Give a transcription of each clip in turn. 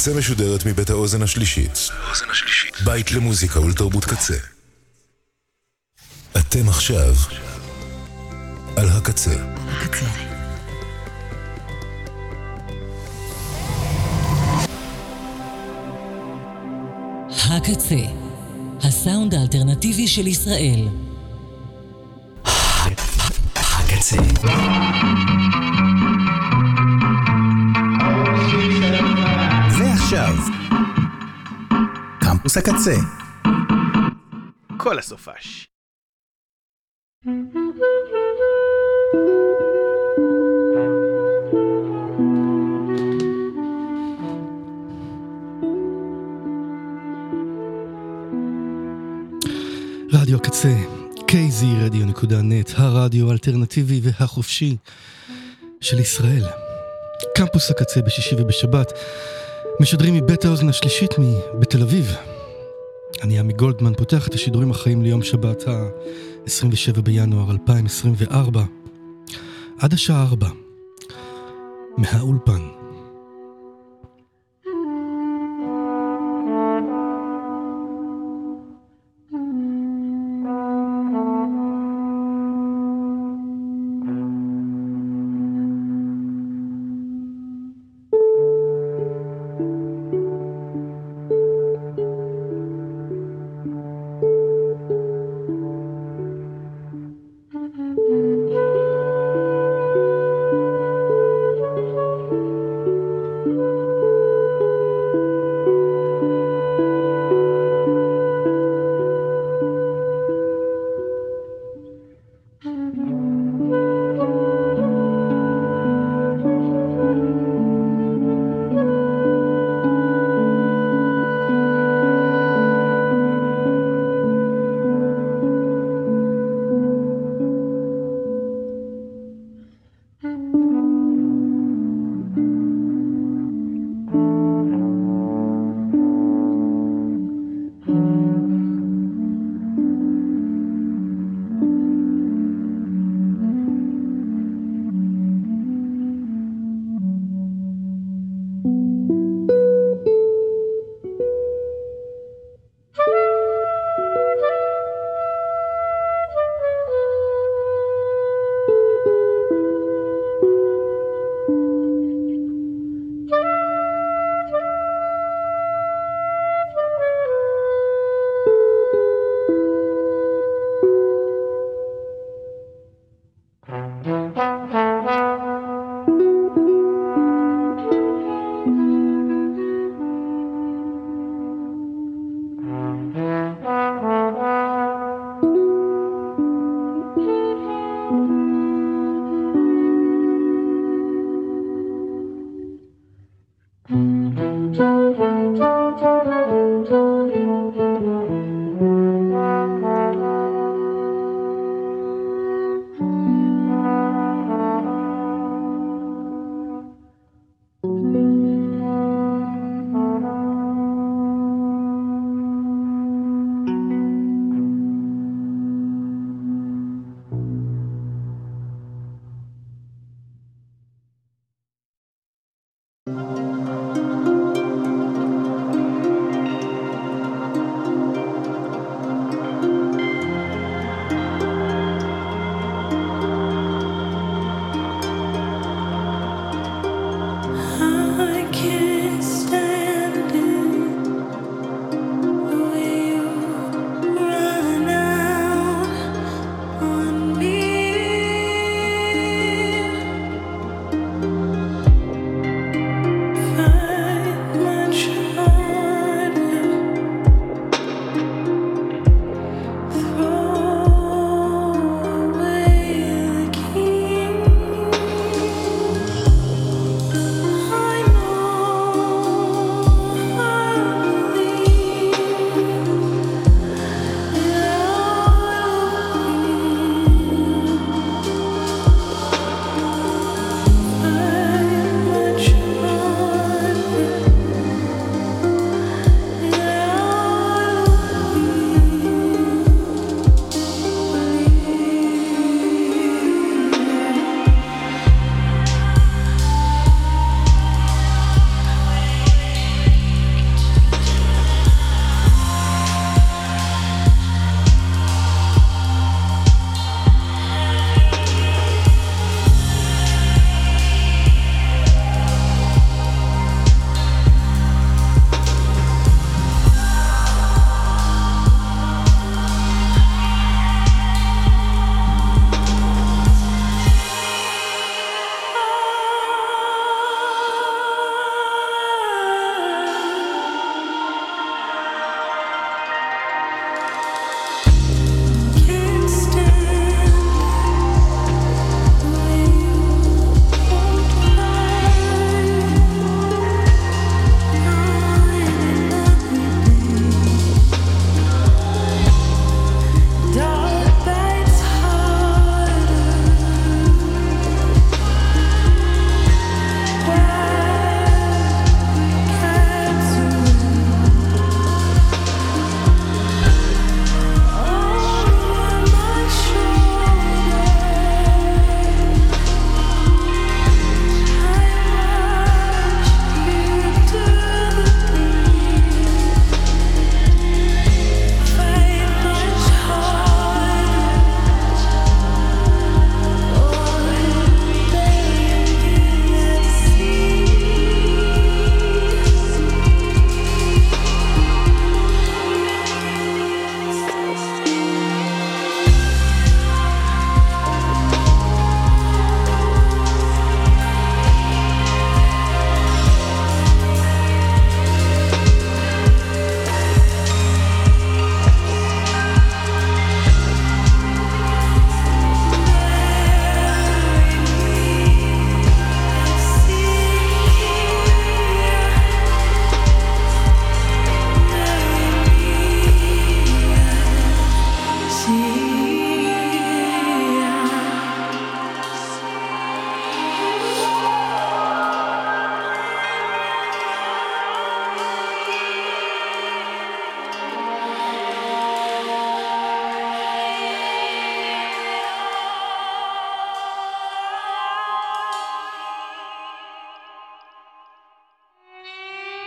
הקצה משודרת מבית האוזן השלישית. בית למוזיקה ולתרבות קצה. אתם עכשיו על הקצה. הקצה, הסאונד האלטרנטיבי של ישראל. הקצה. קמפוס הקצה. כל הסופש. רדיו הקצה, kzradio.net, הרדיו האלטרנטיבי והחופשי של ישראל. קמפוס הקצה בשישי ובשבת, משדרים מבית האוזן השלישית בתל אביב. אני עמי גולדמן, פותח את השידורים החיים ליום שבת ה-27 בינואר 2024, עד השעה 4, מהאולפן.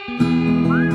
Música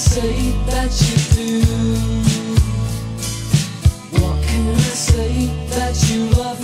say that you do? What can I say that you love?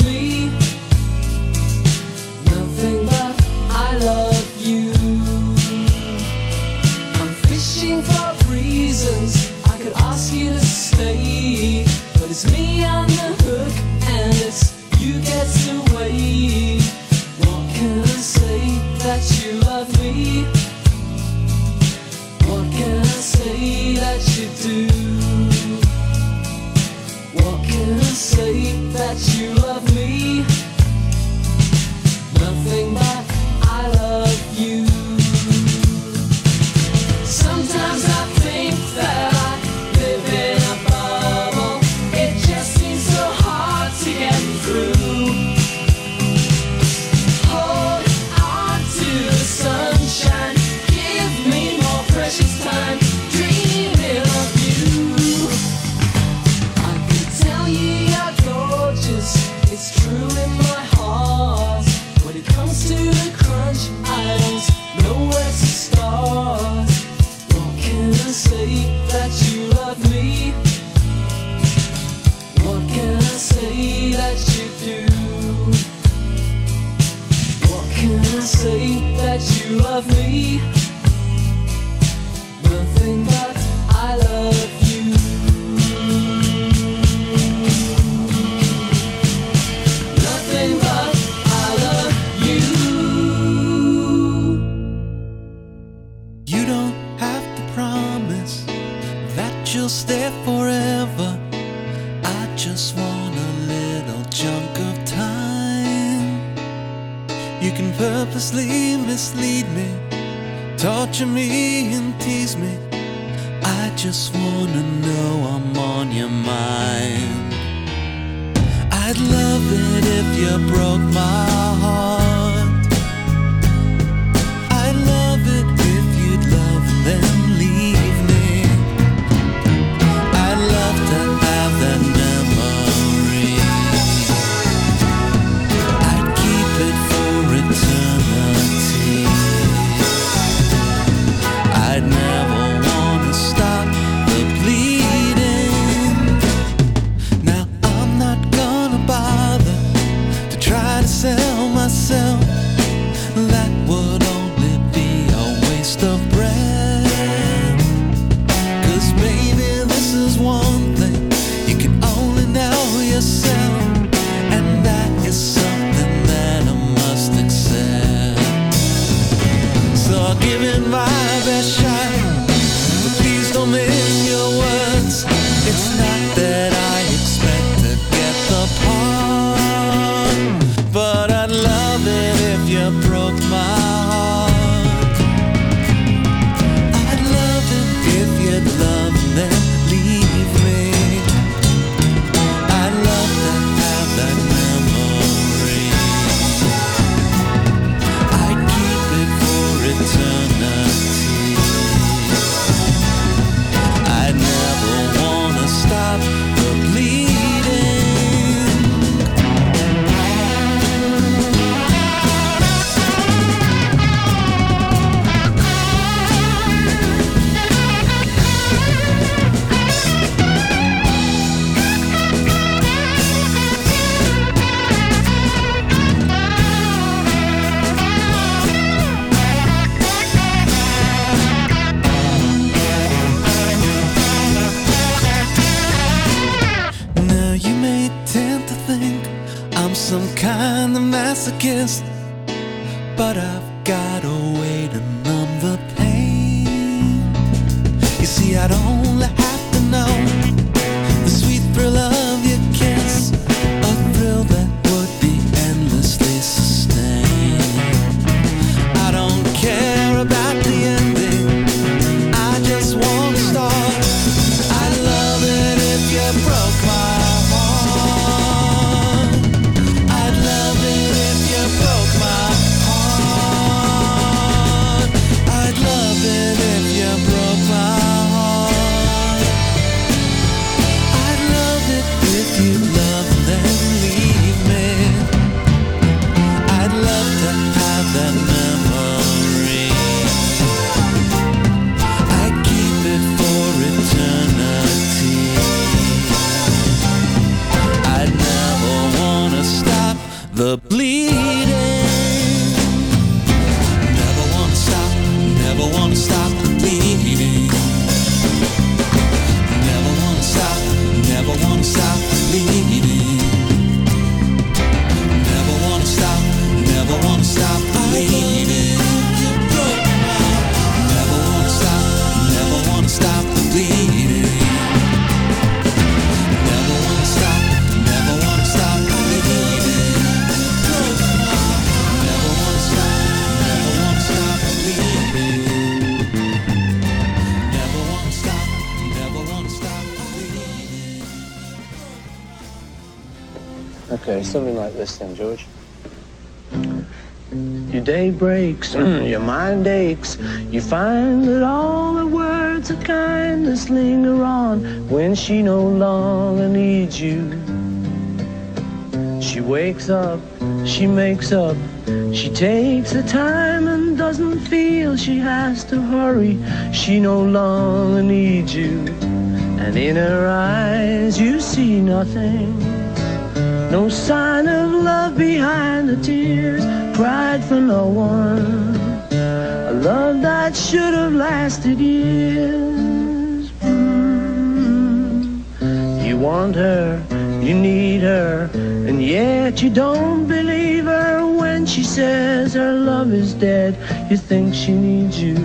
aches, mm, your mind aches. You find that all the words of kindness linger on when she no longer needs you. She wakes up, she makes up, she takes the time and doesn't feel she has to hurry. She no longer needs you. And in her eyes you see nothing. No sign of love behind the tears cried for no one. A love that should have lasted years. Mm-hmm. You want her, you need her, and yet you don't believe her when she says her love is dead. You think she needs you.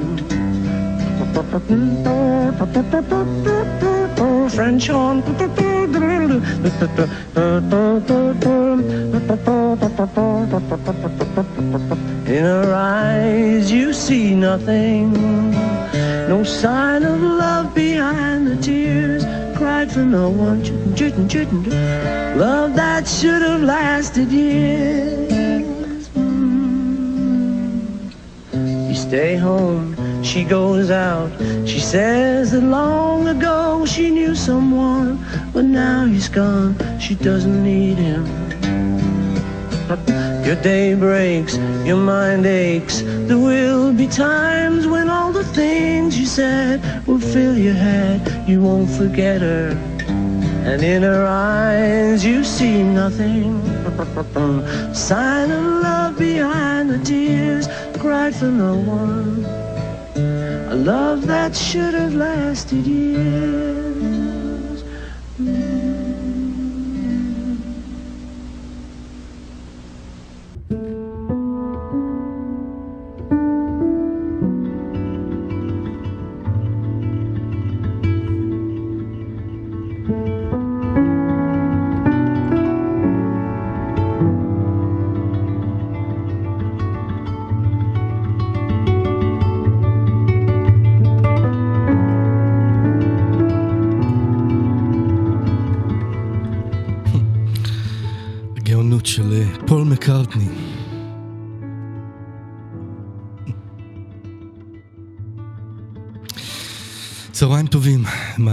French horn. In her eyes you see nothing, no sign of love behind the tears. Cried for no one, love that should have lasted years. Mm. You stay home, she goes out. She says that long ago she knew someone, but now he's gone. She doesn't need him. Your day breaks, your mind aches. There will be times when all the things you said will fill your head. You won't forget her. And in her eyes you see nothing. Sign of love behind the tears, cried for no one. A love that should have lasted years.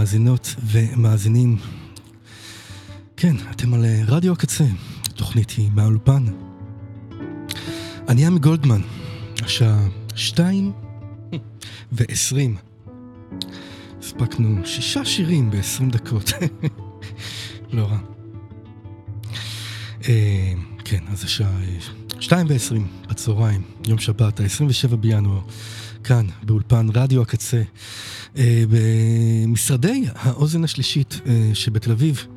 מאזינות ומאזינים. כן, אתם על אה, רדיו הקצה, התוכנית היא מהאולפן. אני עמי גולדמן, השעה שתיים ועשרים. הספקנו שישה שירים בעשרים דקות. לא רע. אה, כן, אז השעה אה, שתיים ועשרים בצהריים, יום שבת, ה-27 בינואר, כאן, באולפן רדיו הקצה, אה, במשרדי האוזן השלישית אה, שבתל אביב.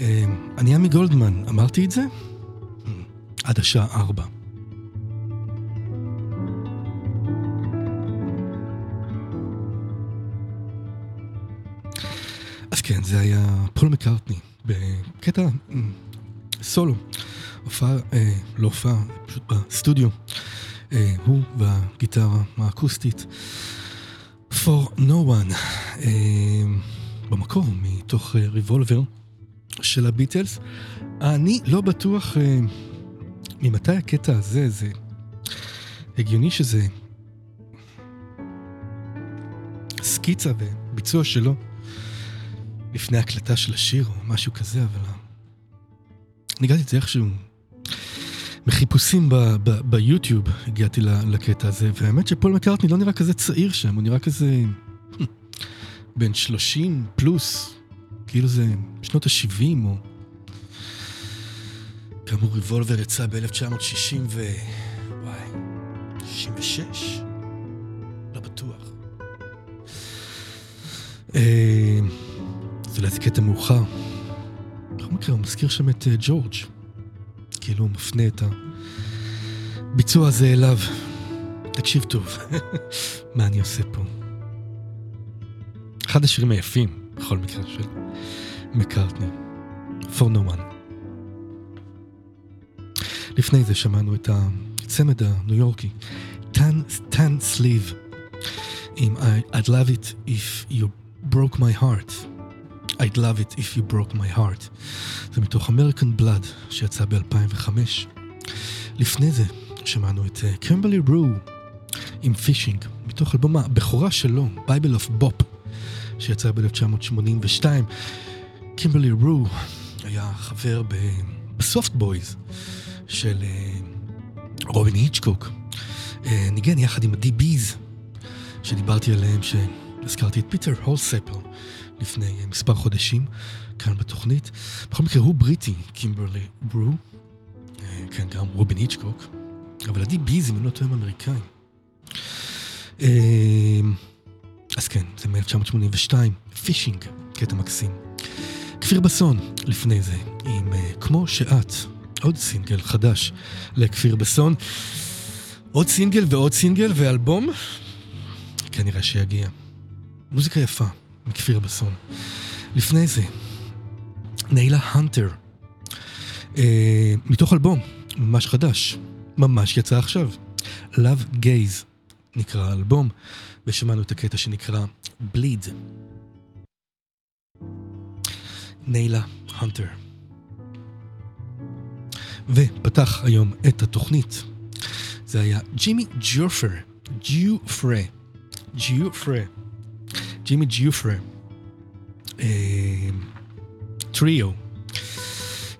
אה, אני עמי גולדמן, אמרתי את זה? עד השעה ארבע. אז כן, זה היה פול מקארטני, בקטע אה, סולו. הופעה, אה, לא הופעה, פשוט בסטודיו. אה, הוא והגיטרה האקוסטית. For No One. אה, במקור, מתוך אה, ריבולבר של הביטלס. אני לא בטוח אה, ממתי הקטע הזה, זה הגיוני שזה סקיצה וביצוע שלו לפני הקלטה של השיר או משהו כזה, אבל אני הגעתי את זה איכשהו. מחיפושים ב- ב- ביוטיוב הגעתי לקטע הזה, והאמת שפול מקארטני לא נראה כזה צעיר שם, הוא נראה כזה בן 30 פלוס, כאילו זה שנות ה-70 או... כאמור ריבולבר יצא ב-1960 ו... וואי, 66? לא בטוח. אה, זה אולי זה קטע מאוחר. בכל מקרה, הוא מזכיר שם את אה, ג'ורג'. כאילו מפנה את הביצוע הזה אליו. תקשיב טוב, מה אני עושה פה? אחד השירים היפים, בכל מקרה, של מקארטני. For No One. לפני זה שמענו את הצמד הניו יורקי, טן, טן סליב, עם I'd love it if you broke my heart. I'd love it if you broke my heart. זה מתוך American Blood, שיצא ב-2005. לפני זה שמענו את קימברלי uh, רו עם Fishing, מתוך אלבום הבכורה שלו, Bible of Bop, שיצא ב-1982. קימברלי רו היה חבר ב Soft Boys של uh, רובין היצ'קוק. Uh, ניגן יחד עם ה-DB's שדיברתי עליהם, שהזכרתי את פיטר הולסאפל לפני uh, מספר חודשים כאן בתוכנית. בכל מקרה הוא בריטי, קימברלי רו. Uh, כן, גם רובין היצ'קוק. אבל ה-DB's אם לא טועים אמריקאים. אה, אז כן, זה מ-1982, Fishing, קטע מקסים. כפיר בסון, לפני זה, עם אה, כמו שאת, עוד סינגל חדש לכפיר בסון. עוד סינגל ועוד סינגל ואלבום, כנראה שיגיע. מוזיקה יפה, מכפיר בסון. לפני זה, ניילה הנטר, אה, מתוך אלבום, ממש חדש, ממש יצא עכשיו. Love Gaze נקרא האלבום, ושמענו את הקטע שנקרא Bleed. ניילה הנטר. ופתח היום את התוכנית. זה היה ג'ימי ג'ופר, ג'יופרה, ג'יופרה, ג'ימי ג'יופרה, אה, טריו.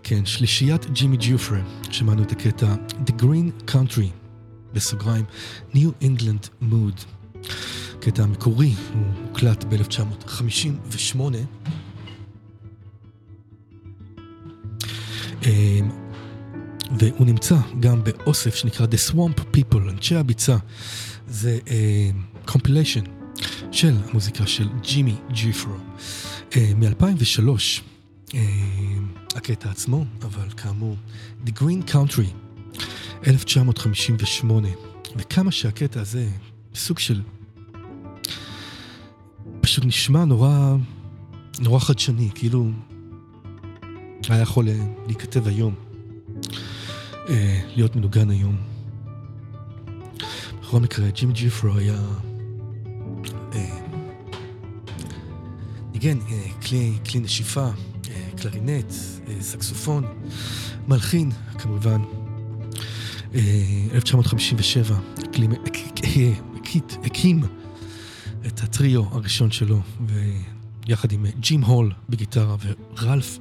כן, שלישיית ג'ימי ג'יופרה, שמענו את הקטע The Green Country, בסוגריים, New England Mood. הקטע המקורי, הוא הוקלט ב-1958. אמ, והוא נמצא גם באוסף שנקרא The Swamp People, אנשי הביצה. זה קומפיליישן של המוזיקה של ג'ימי ג'יפרו מ-2003. הקטע עצמו, אבל כאמור, The Green Country, 1958, וכמה שהקטע הזה סוג של... פשוט נשמע נורא, נורא חדשני, כאילו היה יכול אה, להיכתב היום, אה, להיות מנוגן היום. בכל מקרה, ג'ימי ג'יפרו היה אה, ניגן אה, כלי, כלי נשיפה, אה, קלרינט, אה, סקסופון, מלחין, כמובן. אה, 1957, הקים- אה, את הטריו הראשון שלו, ויחד עם אה, ג'ים הול בגיטרה ורלף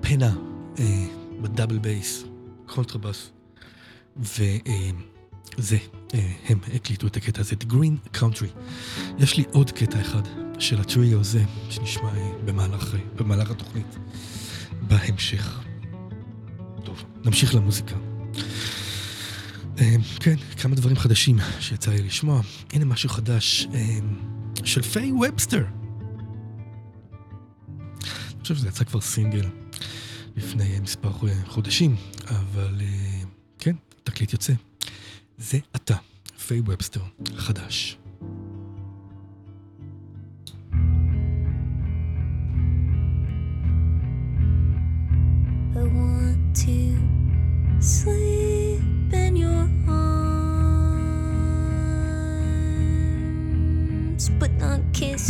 פנה אה, ב double bass, קונטרבאס, וזה, אה, הם הקליטו את הקטע הזה, The Green Country. יש לי עוד קטע אחד של הטריו הזה, שנשמע אה, במהלך, אה, במהלך התוכנית, בהמשך. טוב, נמשיך למוזיקה. כן, כמה דברים חדשים שיצא לי לשמוע. הנה משהו חדש של פיי ובסטר. אני חושב שזה יצא כבר סינגל לפני מספר חו- חודשים, אבל כן, תקליט יוצא. זה אתה, פיי ובסטר, חדש. But not kiss.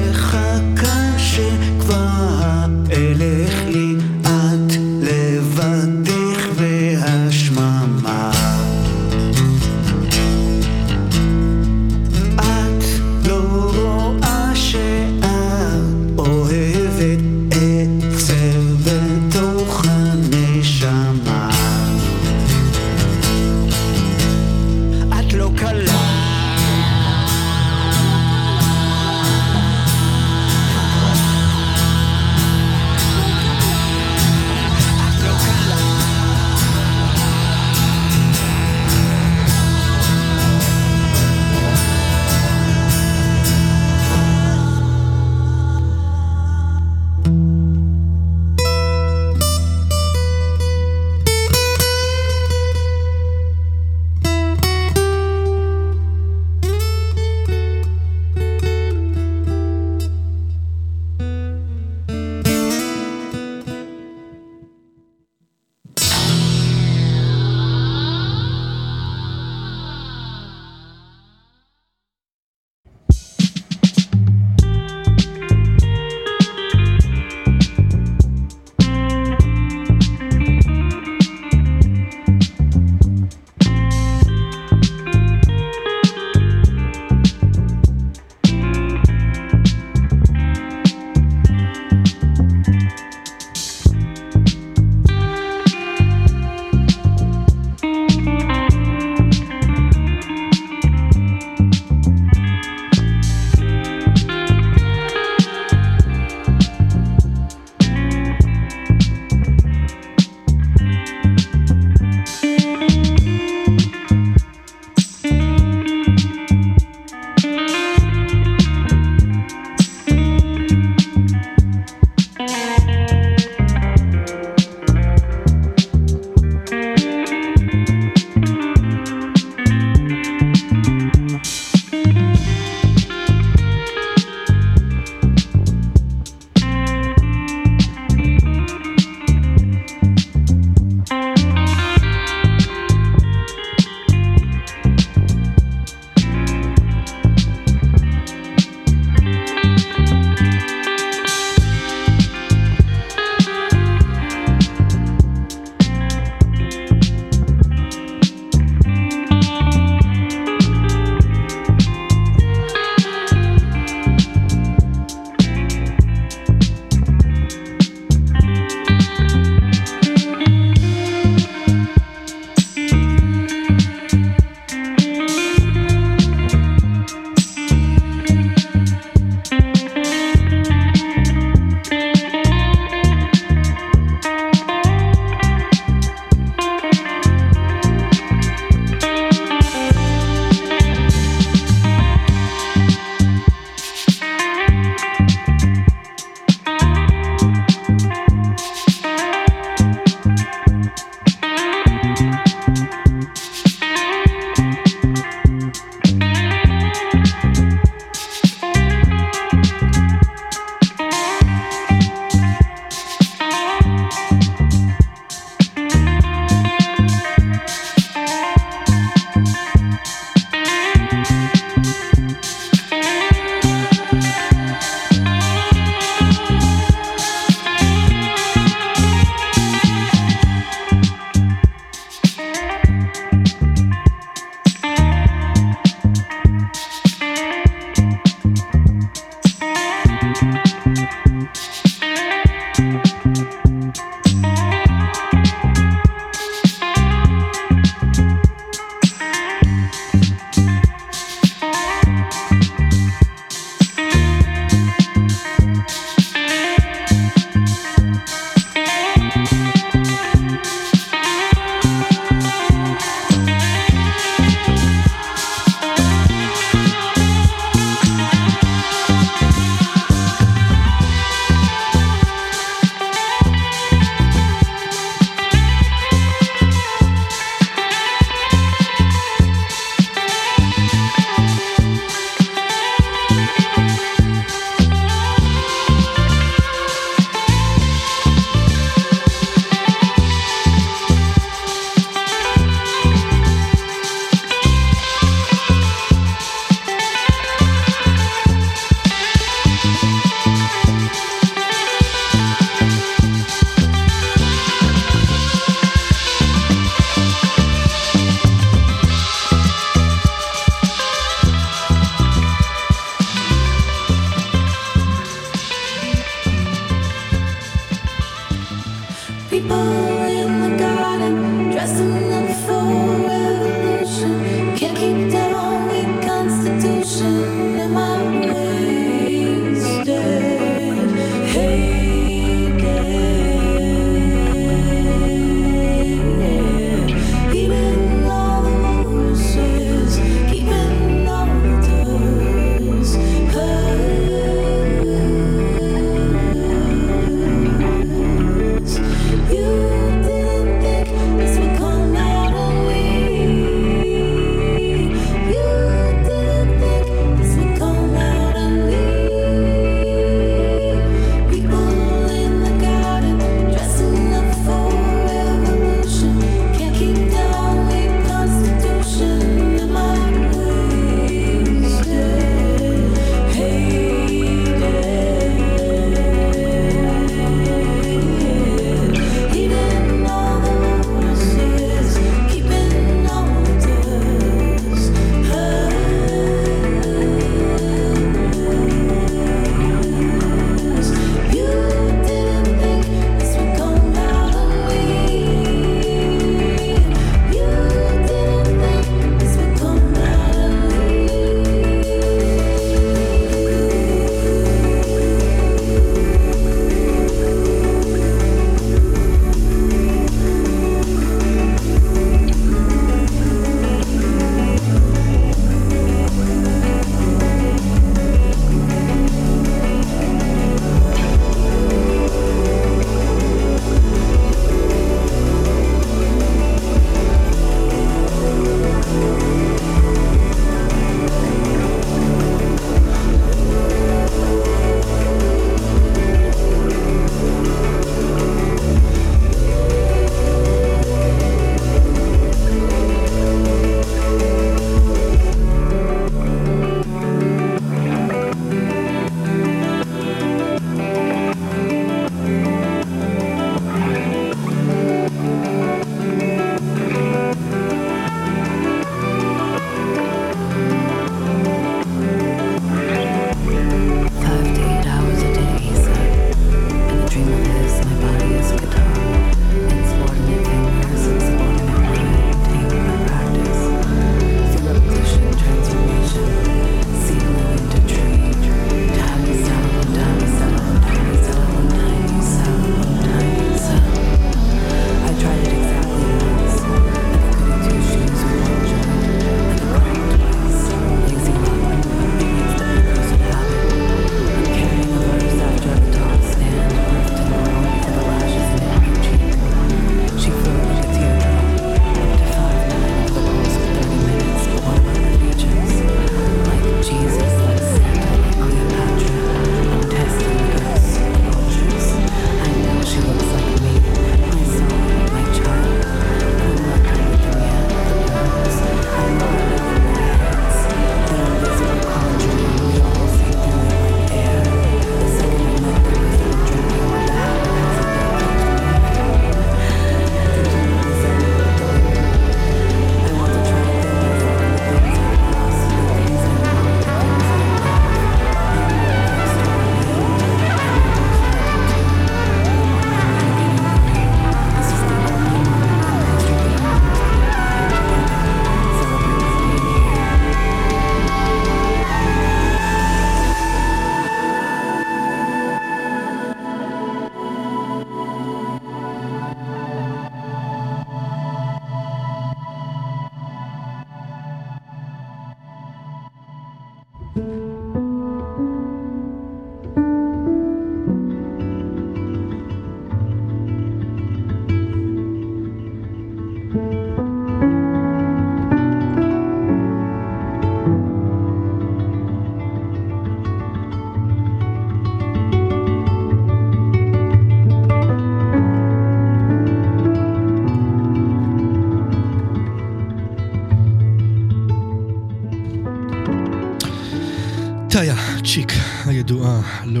טאיה צ'יק הידועה לא,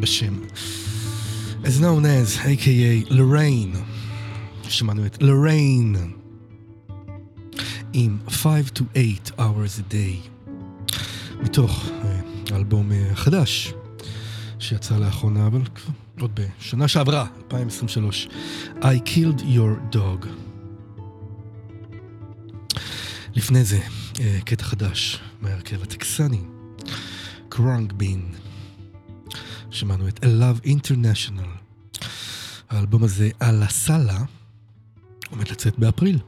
בשם. As known as a.k.a. לוריין שמענו את לוריין עם 5 to 8 hours a day. מתוך אה, אלבום אה, חדש שיצא לאחרונה אבל כבר עוד בשנה שעברה 2023 I killed your dog. לפני זה אה, קטע חדש מהרכב הטקסני. קרונג בין. שמענו את A Love International. האלבום הזה, על הסאלה, עומד לצאת באפריל.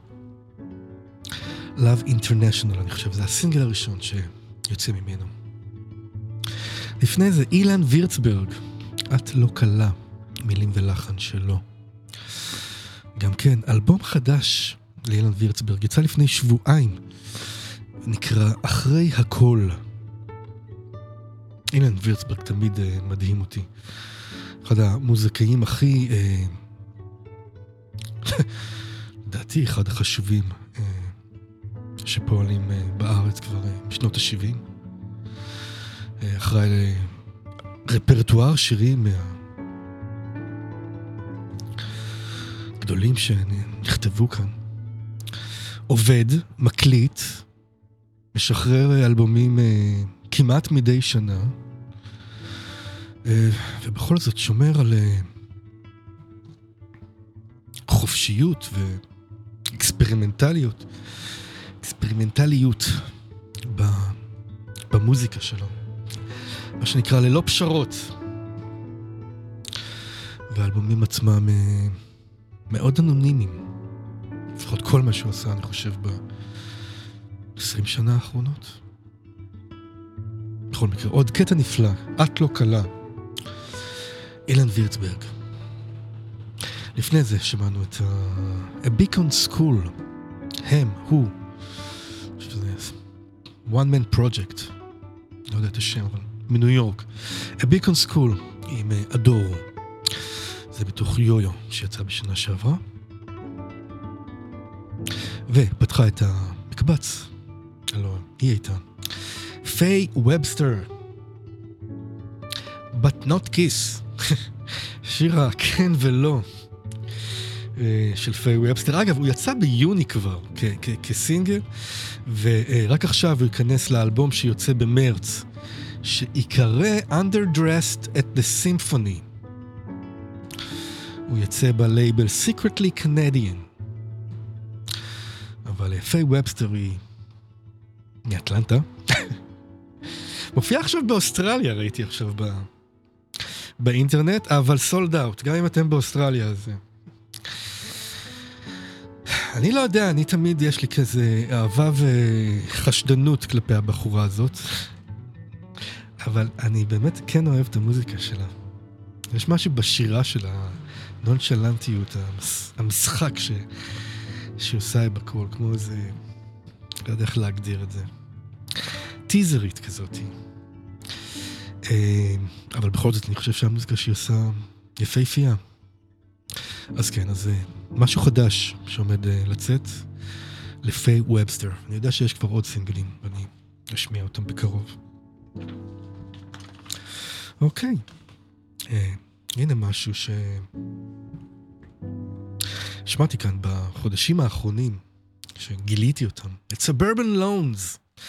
Love International, אני חושב, זה הסינגל הראשון שיוצא ממנו. לפני זה, אילן וירצברג, את לא קלה, מילים ולחן שלו. גם כן, אלבום חדש לאילן וירצברג, יצא לפני שבועיים, נקרא אחרי הכל. אילן וירצברג תמיד uh, מדהים אותי. אחד המוזיקאים הכי, אה, לדעתי, אחד החשובים uh, שפועלים uh, בארץ כבר uh, משנות ה-70. Uh, אחראי לרפרטואר שירים מה... גדולים שנכתבו כאן. עובד, מקליט, משחרר אלבומים אה, כמעט מדי שנה, אה, ובכל זאת שומר על אה, חופשיות ואקספרימנטליות, אקספרימנטליות במוזיקה שלו. מה שנקרא ללא פשרות. והאלבומים עצמם אה, מאוד אנונימיים. לפחות כל מה שהוא עשה, אני חושב, ב-20 שנה האחרונות. בכל מקרה, עוד קטע נפלא, את לא קלה. אילן וירצברג. לפני זה שמענו את ה... A Beacon School, הם, הוא, one man project, לא יודע את השם, אבל מניו יורק. A Beacon School עם אה, אדור, זה בתוך יויו שיצא בשנה שעברה. ופתחה את המקבץ, הלוא היא הייתה. פיי ובסטר, but not kiss, שיר הכן ולא אה, של פיי ובסטר. אגב, הוא יצא ביוני כבר כסינגל, ורק עכשיו הוא ייכנס לאלבום שיוצא במרץ, שיקרא Underdressed at the Symphony. הוא יצא בלייבל Secretly Canadian. אבל פיי ובסטר היא מאטלנטה. מופיע עכשיו באוסטרליה, ראיתי עכשיו ב... באינטרנט, אבל סולד אאוט, גם אם אתם באוסטרליה, אז... אה, אני לא יודע, אני תמיד יש לי כזה אהבה וחשדנות כלפי הבחורה הזאת, אבל אני באמת כן אוהב את המוזיקה שלה. יש משהו בשירה שלה, נונשלנטיות, המס... המשחק ש... שהיא עושה בקול, כמו איזה... לא יודע איך להגדיר את זה. טיזרית כזאת. אה, אבל בכל זאת, אני חושב שהמוזיקה שהיא עושה יפהפייה. אז כן, אז אה, משהו חדש שעומד אה, לצאת לפיי ובסטר. אני יודע שיש כבר עוד סינגלים, ואני אשמיע אותם בקרוב. אוקיי, אה, הנה משהו ש... שמעתי כאן בחודשים האחרונים, שגיליתי אותם, את Suburban Loans, אה,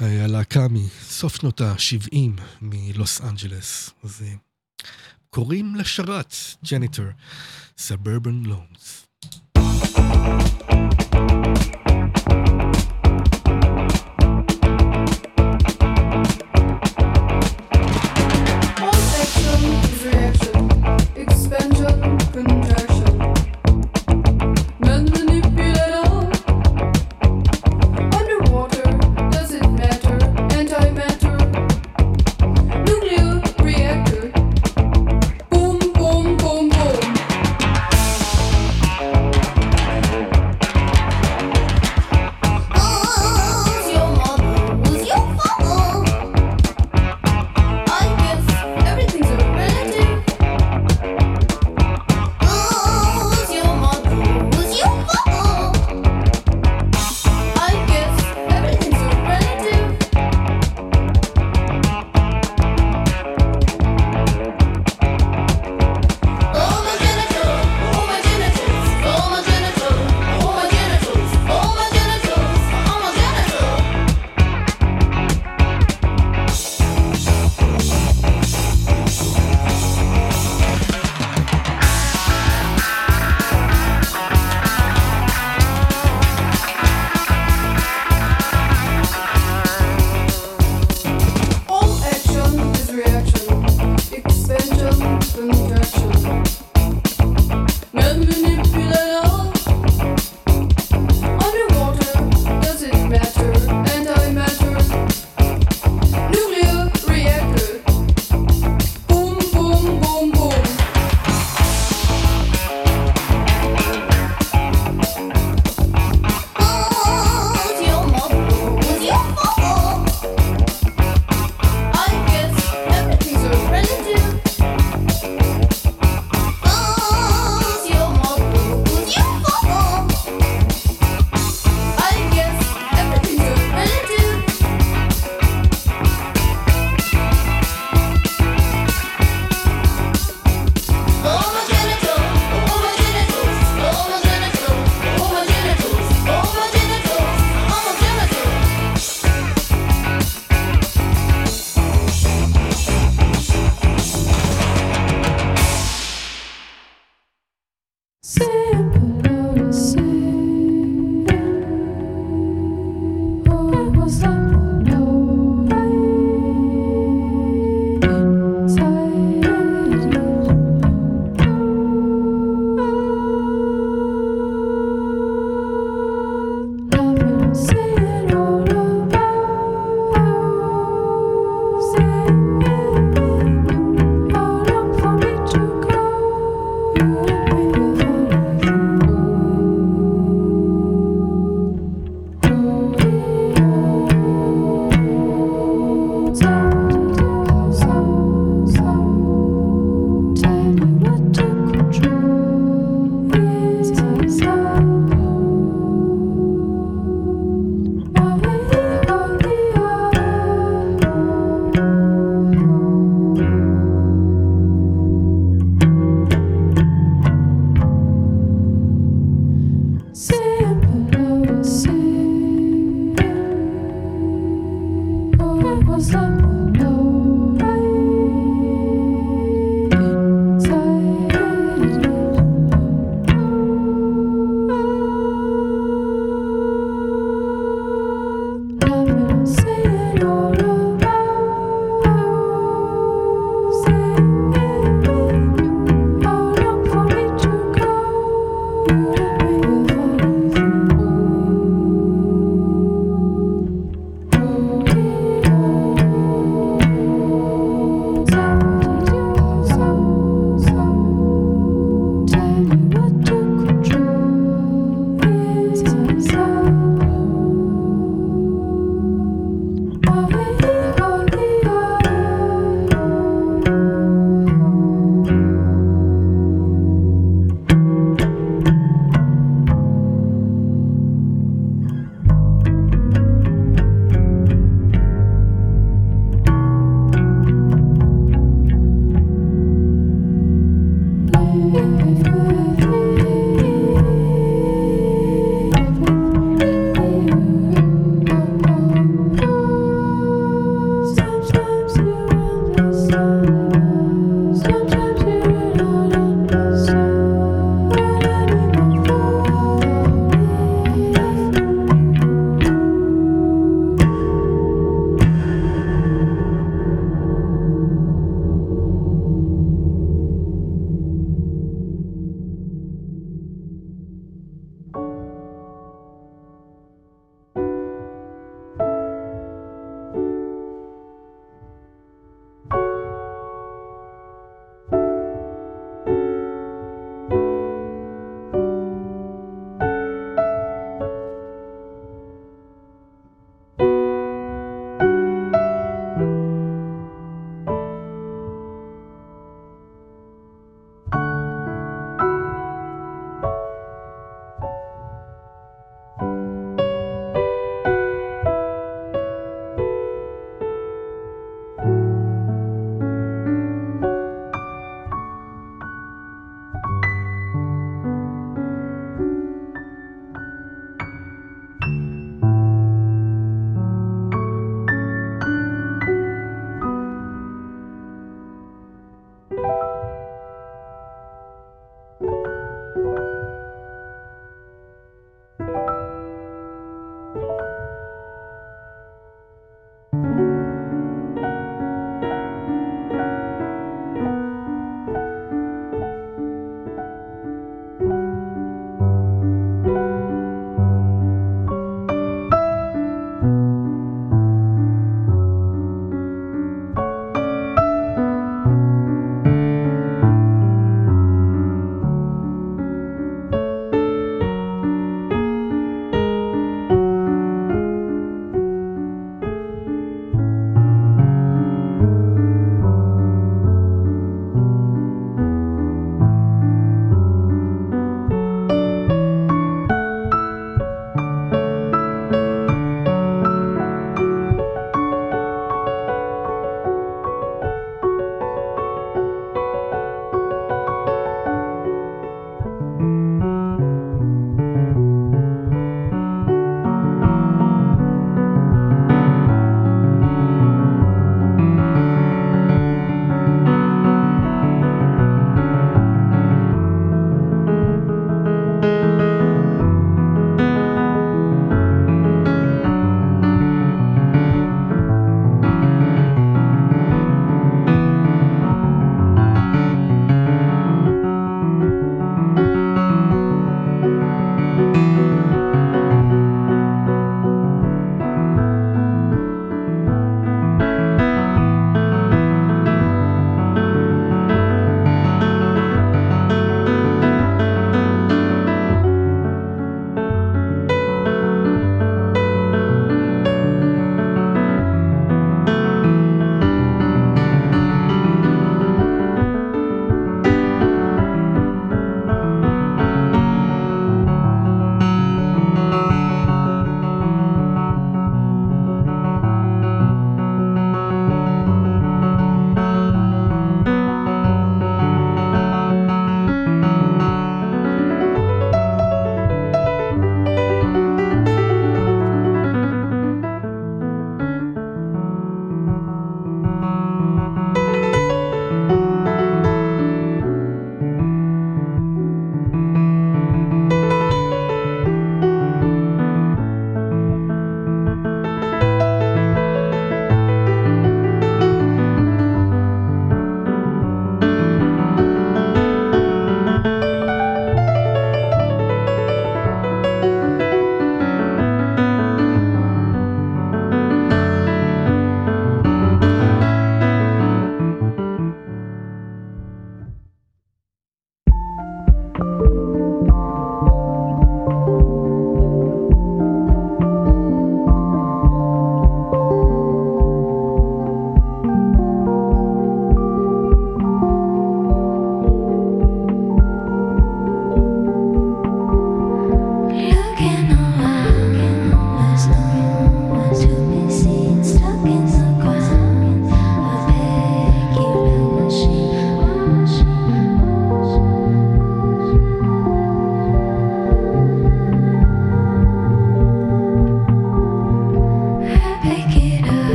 הלהקה מסוף שנות ה-70 מלוס אנג'לס. אז אה, קוראים לשרת, ג'ניטור, Suburban Loans.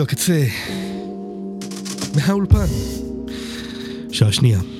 רדיו הקצה, מהאולפן, שעה שנייה.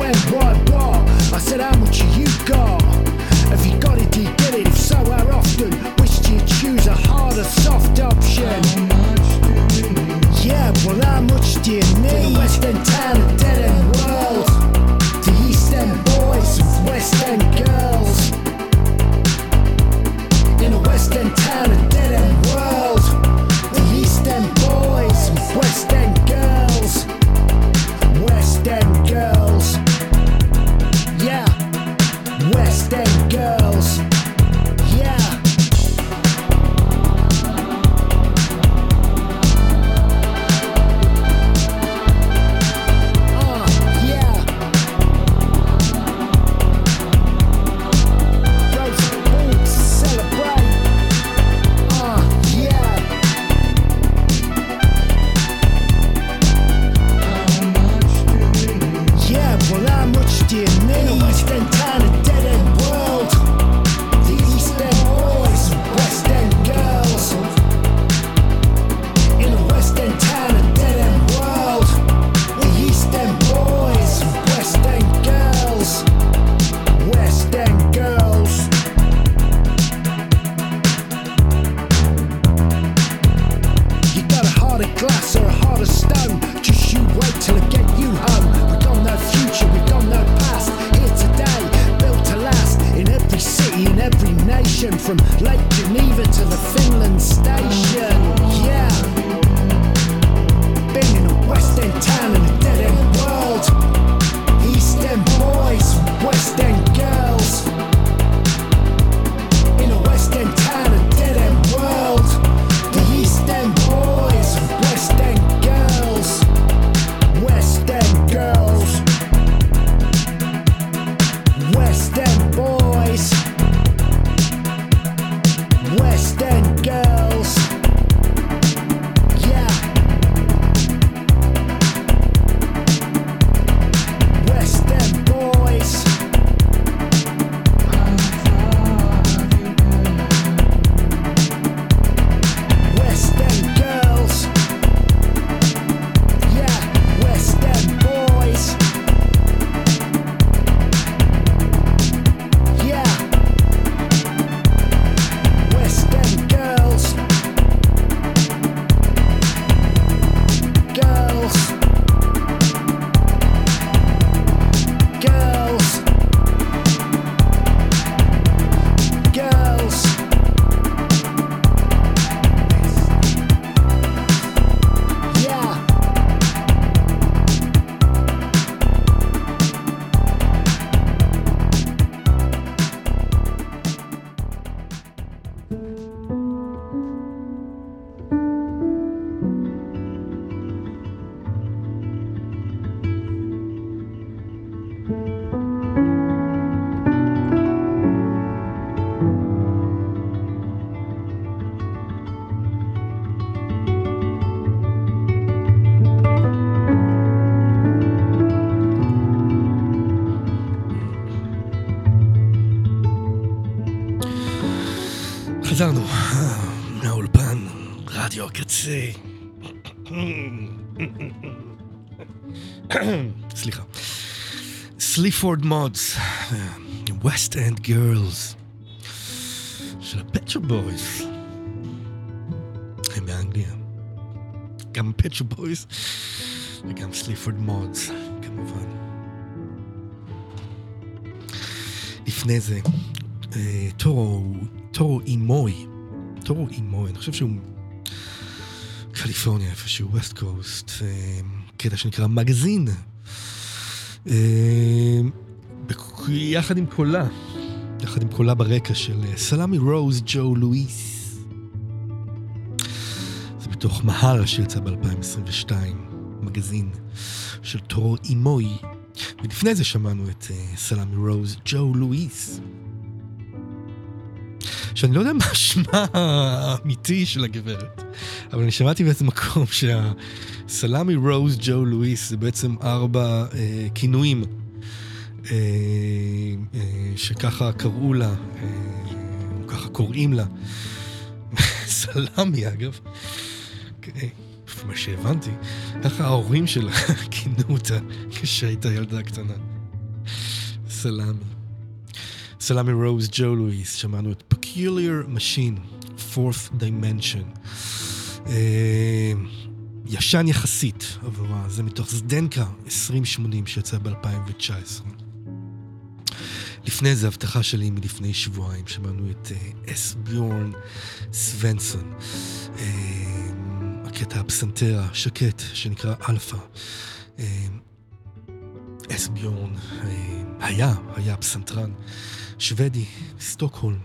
If, when, why, what? I said, how much have you got? Have you got it, do you get it? If so, how often? Which do you choose, a hard or soft option? Yeah, well, how much do you need? The West End town, Sleaford Mods, West End Girls, של ה Pet Shop Boys. הם באנגליה. גם Pet Shop Boys וגם Sleaford Mods, כמובן. לפני זה, אה, Toro, Toro y Moi, Toro y Moi, אני חושב שהוא קליפורניה, איפשהו, West Coast, אה, קטע שנקרא מגזין. אה, יחד עם קולה, יחד עם קולה ברקע של אה, סלמי רוז ג'ו לואיס. זה מתוך מהרה שיצא ב-2022, מגזין של טרו אימוי. ולפני זה שמענו את אה, סלמי רוז ג'ו לואיס. שאני לא יודע מה שמה האמיתי של הגברת, אבל אני שמעתי באיזה מקום שהסלמי רוז ג'ו לואיס זה בעצם ארבע אה, כינויים אה, אה, שככה קראו לה, אה, ככה קוראים לה. סלמי אגב, אה, מה שהבנתי, ככה ההורים שלה כינו אותה כשהייתה ילדה קטנה. סלמי. סלמי רוז ג'ו לואיס, שמענו את Peculiar Machine, Fourth Dimension. אה, ישן יחסית עבורה, זה מתוך Zdenka 2080 שיצא ב-2019. לפני זה הבטחה שלי מלפני שבועיים, שמענו את אה, אסביורן סוונסון. אה, הקטע הפסנתר השקט שנקרא אלפא. אה, אסביורן אה, היה, היה פסנתרן שוודי, סטוקהולם,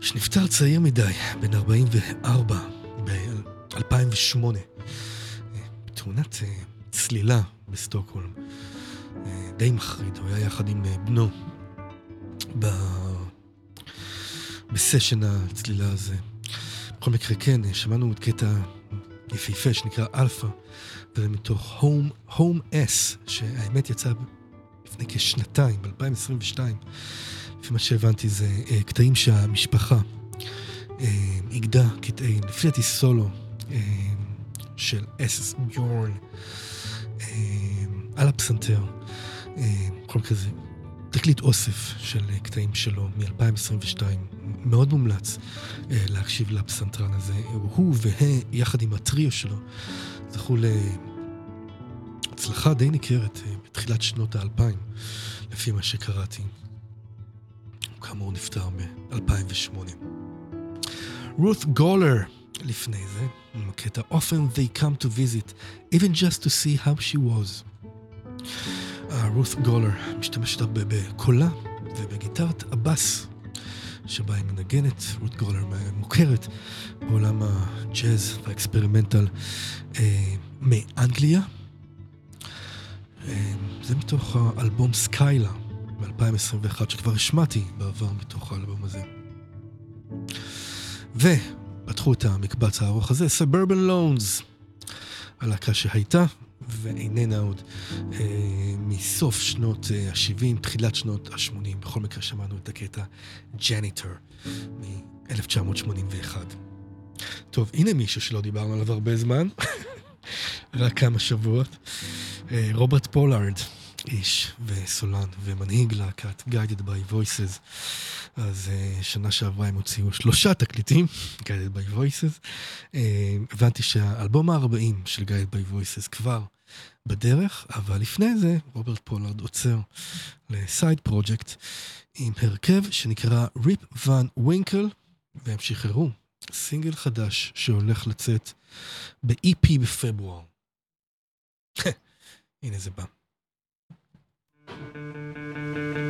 שנפטר צעיר מדי, בן 44, ב-2008, בתאונת צלילה בסטוקהולם. אה, די מחריד, הוא היה יחד עם אה, בנו ב... בסשן הצלילה הזה. בכל מקרה, כן, אה, שמענו את קטע יפהפה שנקרא אלפא, וזה מתוך Home, Home S, שהאמת יצא לפני כשנתיים, ב-2022. לפי מה שהבנתי זה אה, קטעים שהמשפחה אה, איגדה קטעי, לפי דעתי סולו אה, של אס ביורן אה, על הפסנתר. אה, כל כזה, תקליט אוסף של אה, קטעים שלו מ-2022. מאוד מומלץ אה, להקשיב לפסנתרן הזה. הוא והא, יחד עם הטריו שלו, זכו להצלחה די ניכרת אה, בתחילת שנות האלפיים, לפי מה שקראתי. כאמור נפטר ב-2008. רות גולר לפני זה, עם הקטע Often they come to visit, even just to see how she was. רות גולר משתמשת הרבה בקולה ובגיטרת הבאס שבה היא מנגנת. רות גולר מוכרת בעולם הג'אז והאקספרימנטל אה, מאנגליה. אה, זה מתוך האלבום סקיילה ב-2021, שכבר השמעתי בעבר מתוך האלבום הזה. ופתחו את המקבץ הארוך הזה, Suburban Loans, הלהקה שהייתה ואיננה עוד אה, מסוף שנות אה, ה-70, תחילת שנות ה-80. בכל מקרה שמענו את הקטע Janitor מ-1981. טוב, הנה מישהו שלא דיברנו עליו הרבה זמן, רק כמה שבועות. אה, רוברט פולארד, איש וסולן ומנהיג להקת Guided by Voices. אז uh, שנה שעברה הם הוציאו שלושה תקליטים, Guided by Voices. Uh, הבנתי שהאלבום ה-40 של Guided by Voices כבר בדרך, אבל לפני זה רוברט פולארד עוצר לסייד פרויקט עם הרכב שנקרא ריפ ואן ווינקל, והם שחררו סינגל חדש שהולך לצאת ב-EP בפברואר. הנה זה בא. thank you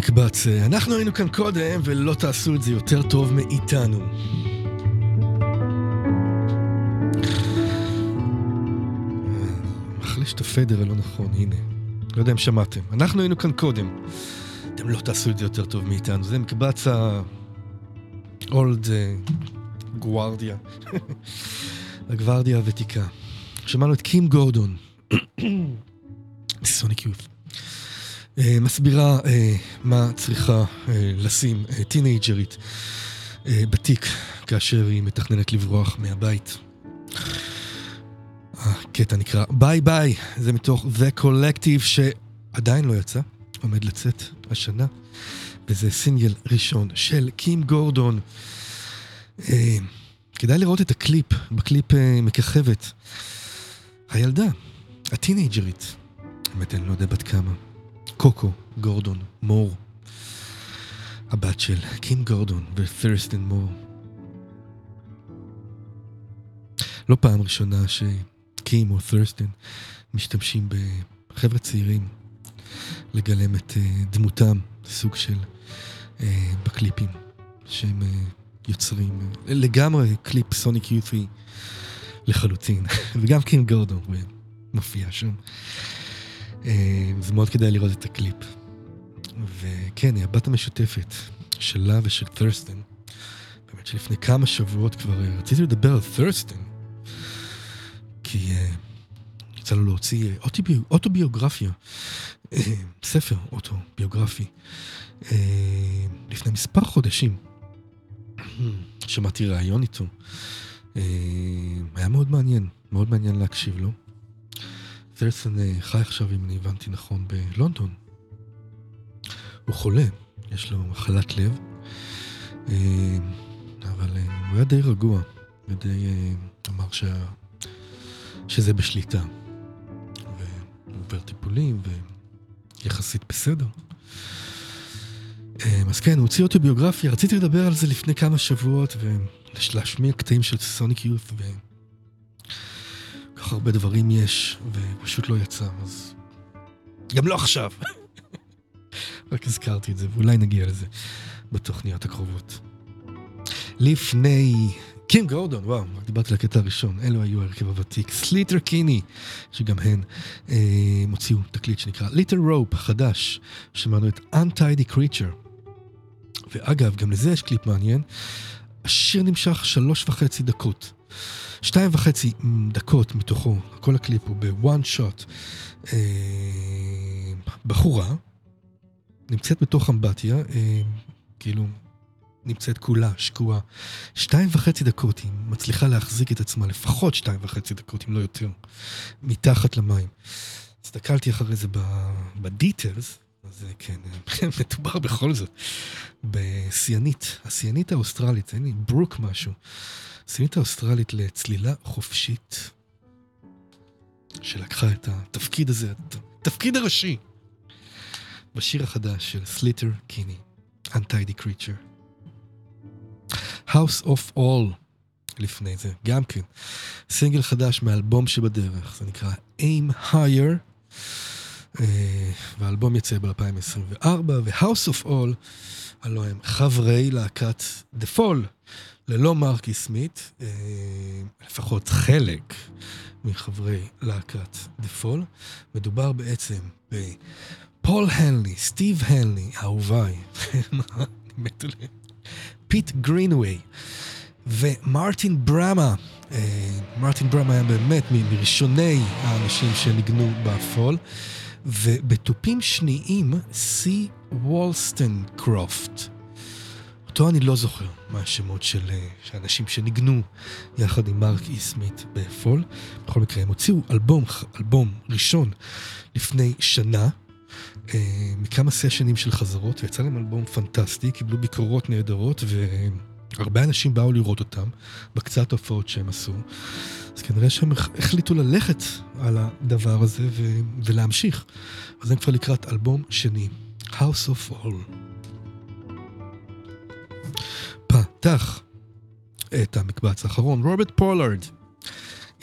המקבץ. אנחנו היינו כאן קודם, ולא תעשו את זה יותר טוב מאיתנו. מחליש את הפדר הלא נכון, הנה. לא יודע אם שמעתם. אנחנו היינו כאן קודם. אתם לא תעשו את זה יותר טוב מאיתנו. זה מקבץ ה... אולד גווארדיה. הגווארדיה הוותיקה. שמענו את קים גורדון. Sonic Youth. אה, מסבירה אה, מה צריכה אה, לשים טינאייג'רית בתיק כאשר היא מתכננת לברוח מהבית. הקטע נקרא Bye Bye, זה מתוך The Collective שעדיין לא יצא, עומד לצאת השנה, וזה סינגל ראשון של קים גורדון. אה, כדאי לראות את הקליפ, בקליפ אה, מככבת. הילדה, הטינג'רית, האמת אני לא יודע בת כמה. קוקו גורדון מור, הבת של קים גורדון ופרסטין מור. לא פעם ראשונה שקים או ת'רסטין משתמשים בחבר'ה צעירים לגלם את אה, דמותם, סוג של אה, בקליפים שהם אה, יוצרים. לגמרי קליפ Sonic Youth י לחלוטין, וגם קים גורדון מופיע שם. אה, זה מאוד כדאי לראות את הקליפ. וכן, היא הבת המשותפת שלה ושל ת'רסטון. באמת שלפני כמה שבועות כבר אה, רציתי לדבר על ת'רסטון, כי אה, יצא לו להוציא אוטוביו, אוטוביוגרפיה, ספר אוטוביוגרפי, לפני מספר חודשים. שמעתי ראיון איתו. היה מאוד מעניין, מאוד מעניין להקשיב לו. ת'רסטין אה, חי עכשיו, אם אני הבנתי נכון, בלונדון. הוא חולה, יש לו מחלת לב, אה, אבל אה, הוא היה די רגוע, ודי אמר שה... שזה בשליטה. והוא עובר טיפולים, ויחסית בסדר. אז כן, הוא הוציא אוטוביוגרפיה, רציתי לדבר על זה לפני כמה שבועות, ולהשמיע קטעים של סוניק יות' ו... כך הרבה דברים יש, ופשוט לא יצא, אז... גם לא עכשיו. רק הזכרתי את זה, ואולי נגיע לזה בתוכניות הקרובות. לפני... קים גורדון, וואו, דיברתי על הקטע הראשון, אלו היו ההרכב הוותיק. Sleater-Kinney, שגם הן אה, הוציאו תקליט שנקרא Little Rope, חדש. שמענו את Untidy Creature. ואגב, גם לזה יש קליפ מעניין. השיר נמשך שלוש וחצי דקות. שתיים וחצי דקות מתוכו, כל הקליפ הוא ב-one shot. אה, בחורה נמצאת בתוך אמבטיה, אה, כאילו נמצאת כולה, שקועה. שתיים וחצי דקות היא מצליחה להחזיק את עצמה, לפחות שתיים וחצי דקות, אם לא יותר, מתחת למים. הסתכלתי אחרי זה ב-details, אז כן, מדובר בכל זאת בשיאנית, השיאנית האוסטרלית, אין לי ברוק משהו. השיאנית האוסטרלית לצלילה חופשית, שלקחה את התפקיד הזה, התפקיד הראשי, בשיר החדש של סליטר קיני, Untidy Creature. House of All. לפני זה, גם כן, סינגל חדש מאלבום שבדרך, זה נקרא Aim Higher, והאלבום יצא ב-2024, ו-House of All, הלוא הם חברי להקת The Fall, ללא מרקי סמית, אה, לפחות חלק מחברי להקת The Fall. מדובר בעצם בפול הנלי, סטיב הנלי, אהוביי, אני מת עליהם, פיט גרינווי ומרטין ברמה. אה, מרטין ברמה היה באמת מראשוני האנשים שניגנו בפול. ובתופים שניים, סיי וולסטנקרופט. אותו אני לא זוכר מה השמות של, אה, האנשים שניגנו יחד עם מרק אי סמית בפול. בכל מקרה, הם הוציאו אלבום, אלבום ראשון לפני שנה, אה, מכמה סשנים של חזרות, ויצא להם אלבום פנטסטי, קיבלו ביקורות נהדרות, והרבה אנשים באו לראות אותם בקצת הופעות שהם עשו. אז כנראה שהם הח- החליטו ללכת על הדבר הזה ו- ולהמשיך. אז הם כבר לקראת אלבום שני, House of All. פתח את המקבץ האחרון, רוברט פולארד,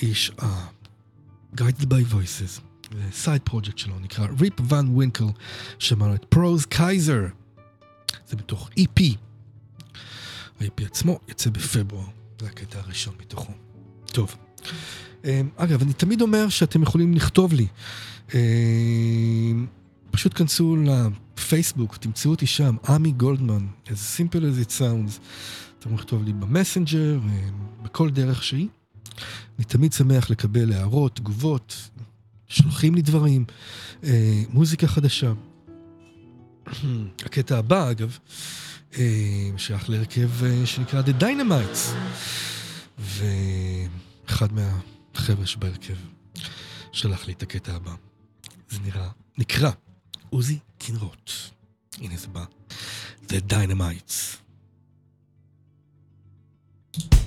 איש ה-Guided by Voices, side project שלו נקרא Rip Van Winkle, שמענו את Prose Kaiser, זה בתוך EP. ה-EP עצמו יצא בפברואר, זה הקטע הראשון מתוכו. טוב. אמ, אגב, אני תמיד אומר שאתם יכולים לכתוב לי. אמ, פשוט כנסו לפייסבוק, תמצאו אותי שם, עמי גולדמן, as simple as it sounds. אתם יכולים לכתוב לי במסנג'ר, אמ, בכל דרך שהיא. אני תמיד שמח לקבל הערות, תגובות, שולחים לי דברים, מוזיקה חדשה. הקטע הבא, אגב, שייך להרכב אה, שנקרא The Dynamites, ואחד מהחבר'ה שבהרכב שלח לי את הקטע הבא. זה נראה, נקרא עוזי כנרות. הנה זה בא. The Dynamites. Thank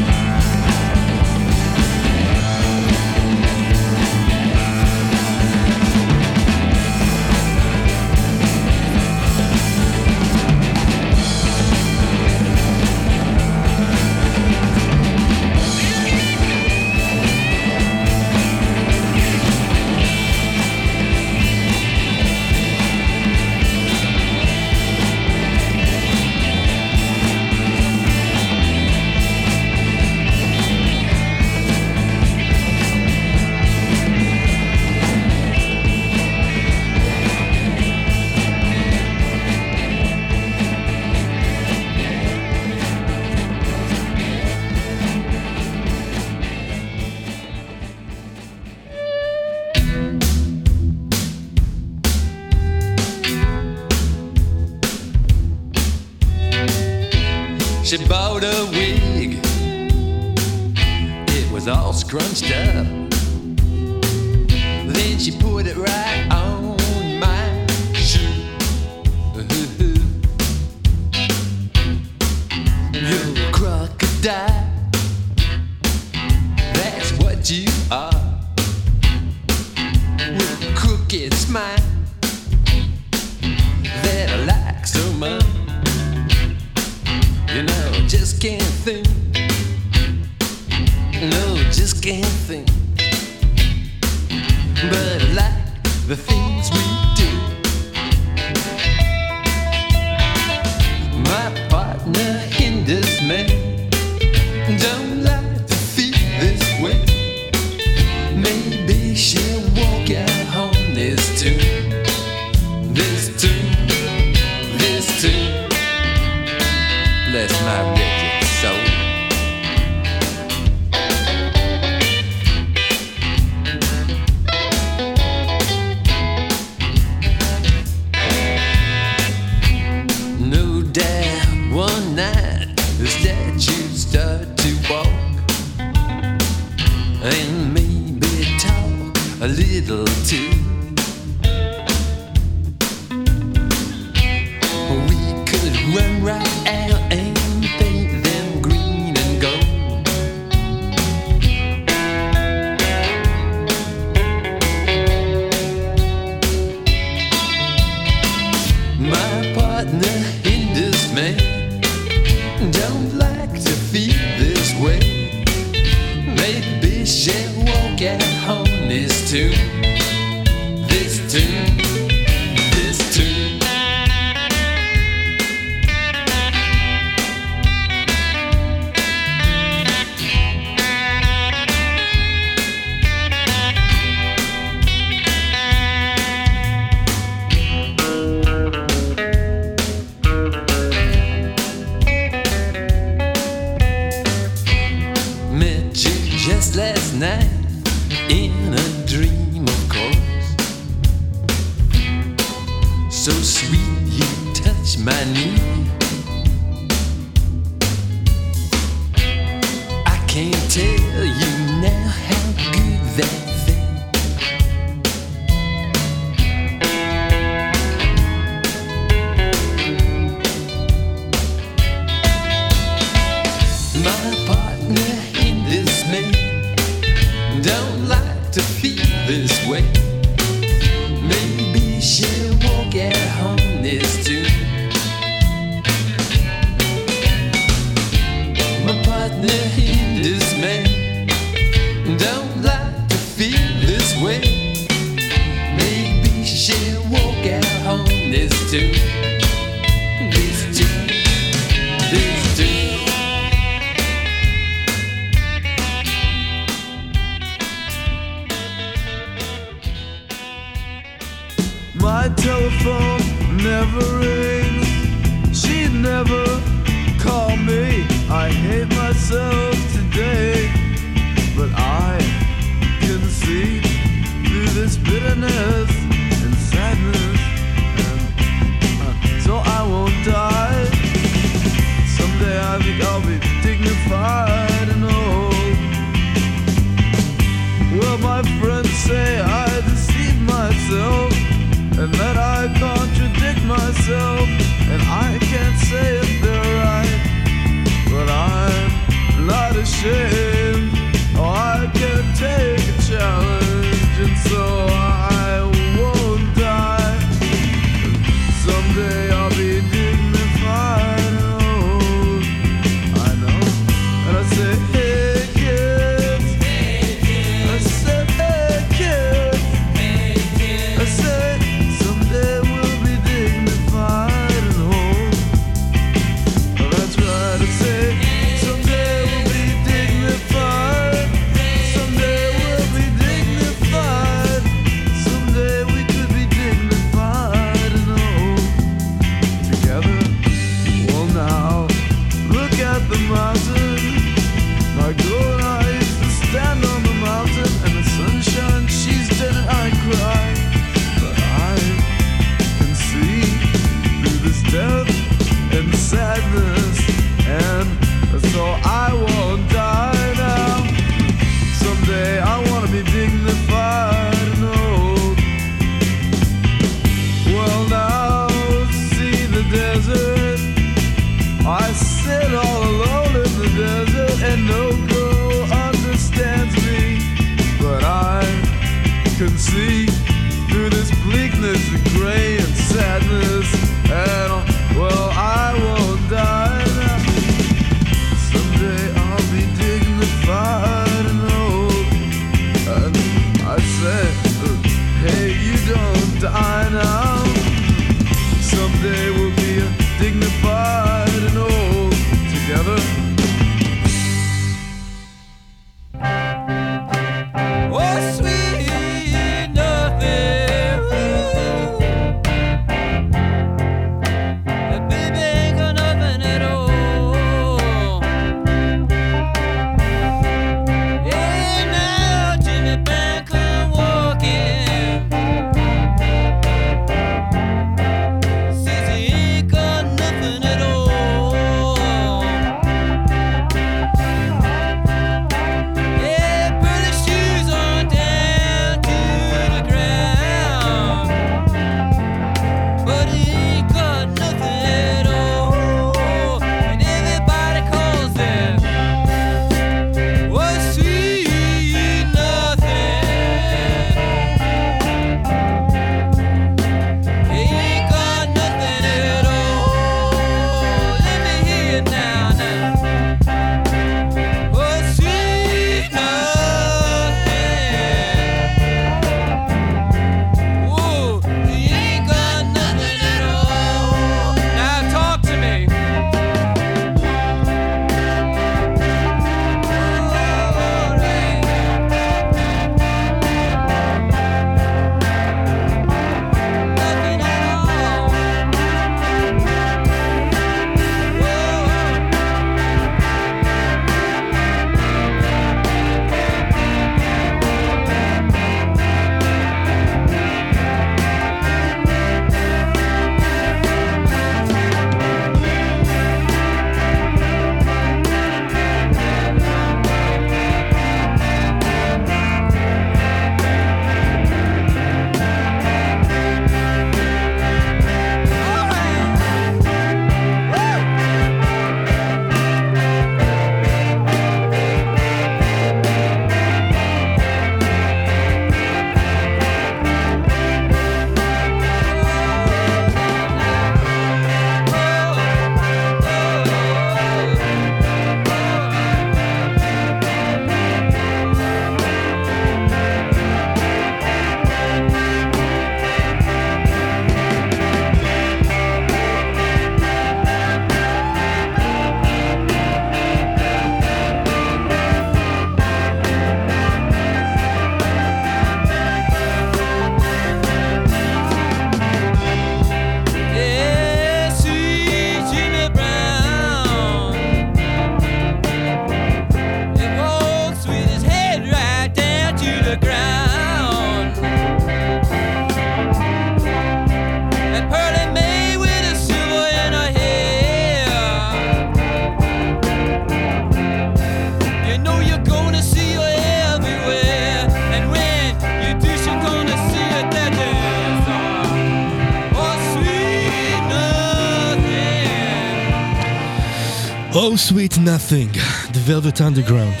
Oh Sweet Nothing, The Velvet Underground.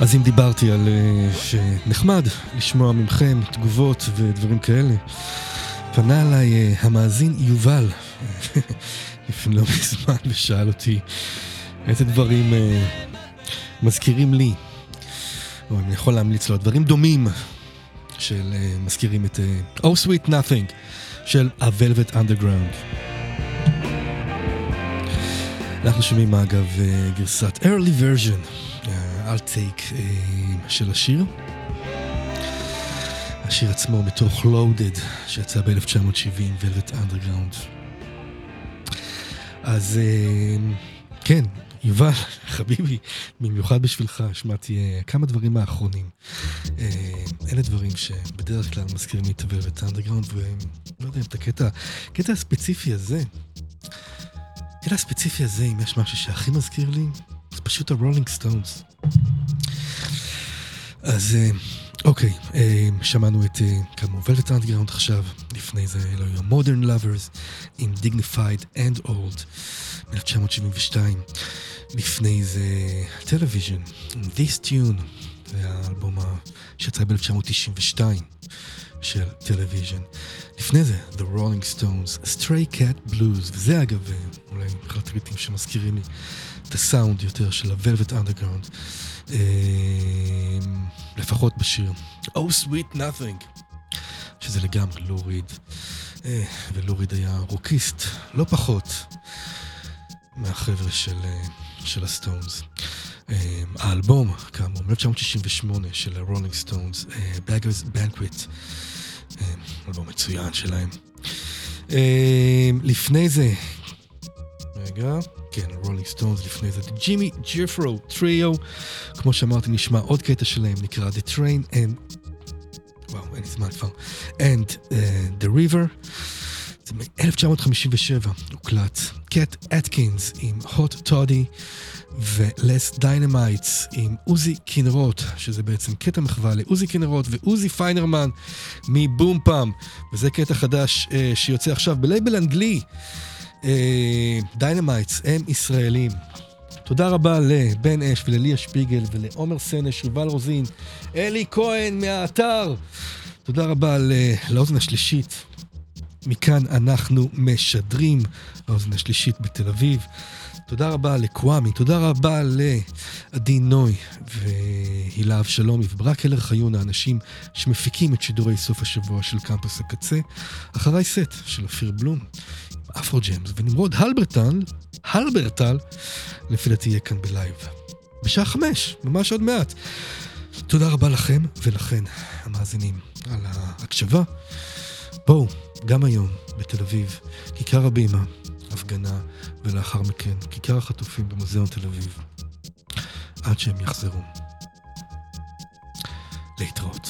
אז אם דיברתי על uh, שנחמד לשמוע מכם תגובות ודברים כאלה, פנה אליי uh, המאזין יובל לפני לא מזמן ושאל אותי איזה דברים uh, מזכירים לי, או אני יכול להמליץ לו, דברים דומים של uh, מזכירים את uh, Oh Sweet Nothing של ה-Velvet Underground. אנחנו שומעים אגב אה, גרסת early version, אה, outtake אה, של השיר. השיר עצמו מתוך Loaded, שיצא ב-1970, Velvet Underground. אז אה, כן, יובל, חביבי, במיוחד בשבילך, השמעתי אה, כמה דברים האחרונים. אה, אלה דברים שבדרך כלל מזכירים לי את Velvet Underground, ולא יודע אם את הקטע, הקטע הספציפי הזה, הקטע הספציפי הזה, אם יש משהו שהכי מזכיר לי, זה פשוט הרולינג סטונס. אז אה, אוקיי, אה, שמענו את אה, כאמור Velvet Underground עכשיו, לפני זה אלו היו Modern Lovers עם Dignified and Old מ-1972, לפני זה Television עם This Tune, זה האלבום שיצא ב-1992 של Television. לפני זה, The Rolling Stones, Stray Cat Blues, וזה אגב אולי אחד הטראקים שמזכירים לי את הסאונד יותר של ה-Velvet Underground, אה, לפחות בשיר Oh Sweet Nothing, שזה לגמרי לו ריד, אה, ולו ריד היה רוקיסט, לא פחות מהחבר'ה של, אה, של הסטונס. האלבום, כאמור, מ-1968 של הרולינג סטונס, Beggars Banquet, אלבום מצוין שלהם. לפני זה, רגע, כן, רולינג סטונס לפני זה, ג'ימי ג'ופרי טריו, כמו שאמרתי, נשמע עוד קטע שלהם, נקרא The Train and... וואו, אין לי זמן כבר. And uh, The River. זה מ-1957 הוקלט. קט אטקינס עם הוט טודי ולס דיינמייטס עם עוזי כנרות, שזה בעצם קטע מחווה לעוזי כנרות ועוזי פיינרמן מבום פאם, וזה קטע חדש אה, שיוצא עכשיו בלייבל אנגלי. אה, דיינמייטס הם ישראלים. תודה רבה לבן אש ולליה שפיגל ולעומר סנש, יובל רוזין, אלי כהן מהאתר. תודה רבה לאוזן השלישית. מכאן אנחנו משדרים, האוזן השלישית בתל אביב. תודה רבה לקוואמי, תודה רבה לעדי נוי והילה אבשלומי וברק הלר חיון, האנשים שמפיקים את שידורי סוף השבוע של קמפוס הקצה. אחריי סט של אופיר בלום, אפרו ג'מס ונמרוד הלברטל, הלברטל, לפי דעתי יהיה כאן בלייב. בשעה חמש, ממש עוד מעט. תודה רבה לכם ולכן, המאזינים, על ההקשבה. בואו, גם היום בתל אביב, כיכר הבימה, הפגנה, ולאחר מכן, כיכר החטופים במוזיאון תל אביב, עד שהם יחזרו. להתראות.